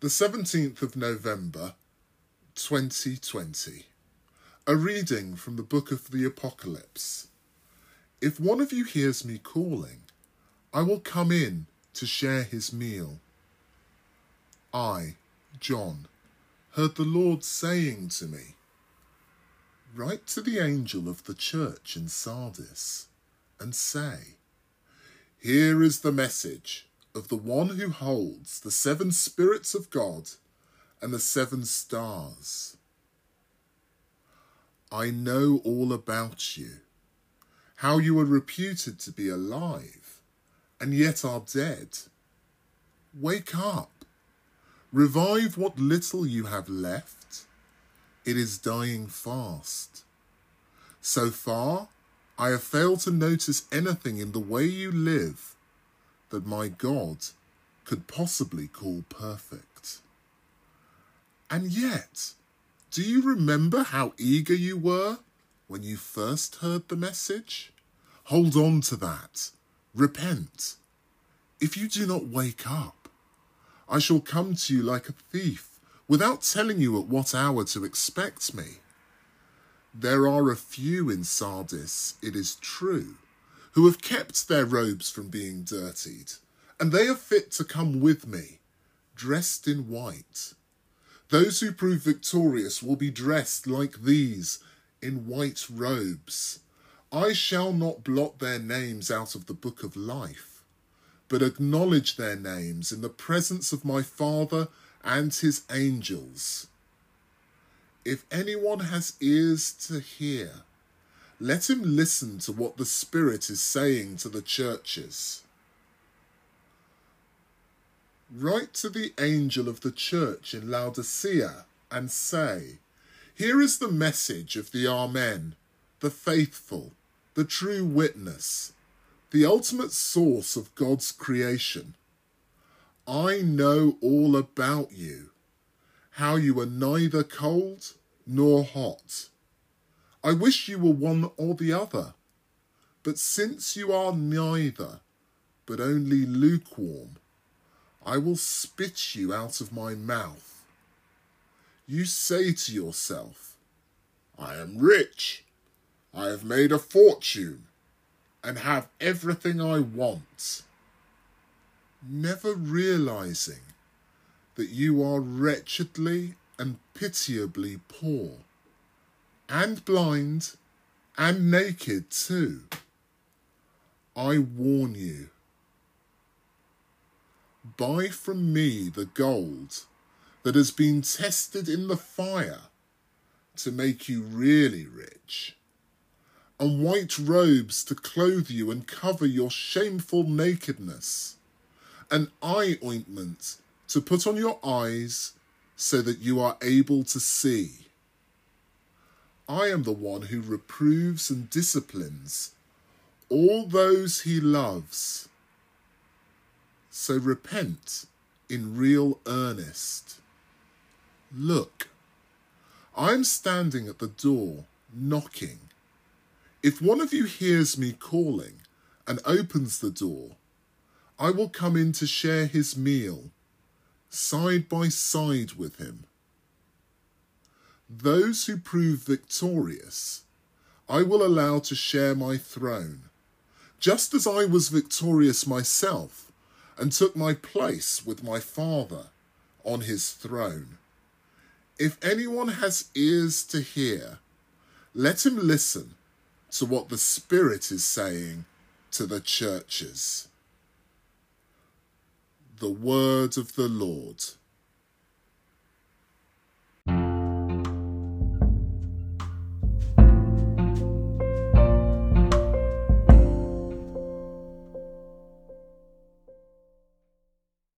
the 17th of November, 2020. A reading from the book of the Apocalypse. If one of you hears me calling, I will come in to share his meal. I, John, heard the Lord saying to me, Write to the angel of the church in Sardis and say, Here is the message of the one who holds the seven spirits of God and the seven stars. I know all about you, how you are reputed to be alive and yet are dead. Wake up, revive what little you have left. It is dying fast. So far, I have failed to notice anything in the way you live that my God could possibly call perfect. And yet, do you remember how eager you were when you first heard the message? Hold on to that. Repent. If you do not wake up, I shall come to you like a thief without telling you at what hour to expect me. There are a few in Sardis, it is true, who have kept their robes from being dirtied, and they are fit to come with me, dressed in white. Those who prove victorious will be dressed like these, in white robes. I shall not blot their names out of the book of life, but acknowledge their names in the presence of my Father and his angels. If anyone has ears to hear, let him listen to what the Spirit is saying to the churches. Write to the angel of the church in Laodicea and say, Here is the message of the Amen, the faithful, the true witness, the ultimate source of God's creation. I know all about you, how you are neither cold nor hot. I wish you were one or the other. But since you are neither, but only lukewarm, I will spit you out of my mouth. You say to yourself, I am rich, I have made a fortune, and have everything I want, never realizing that you are wretchedly and pitiably poor and blind and naked too. I warn you. Buy from me the gold that has been tested in the fire to make you really rich, and white robes to clothe you and cover your shameful nakedness, an eye ointment to put on your eyes so that you are able to see. I am the one who reproves and disciplines all those he loves. So repent in real earnest. Look, I am standing at the door, knocking. If one of you hears me calling and opens the door, I will come in to share his meal, side by side with him. Those who prove victorious, I will allow to share my throne, just as I was victorious myself and took my place with my Father on his throne. If anyone has ears to hear, let him listen to what the Spirit is saying to the churches. The word of the Lord.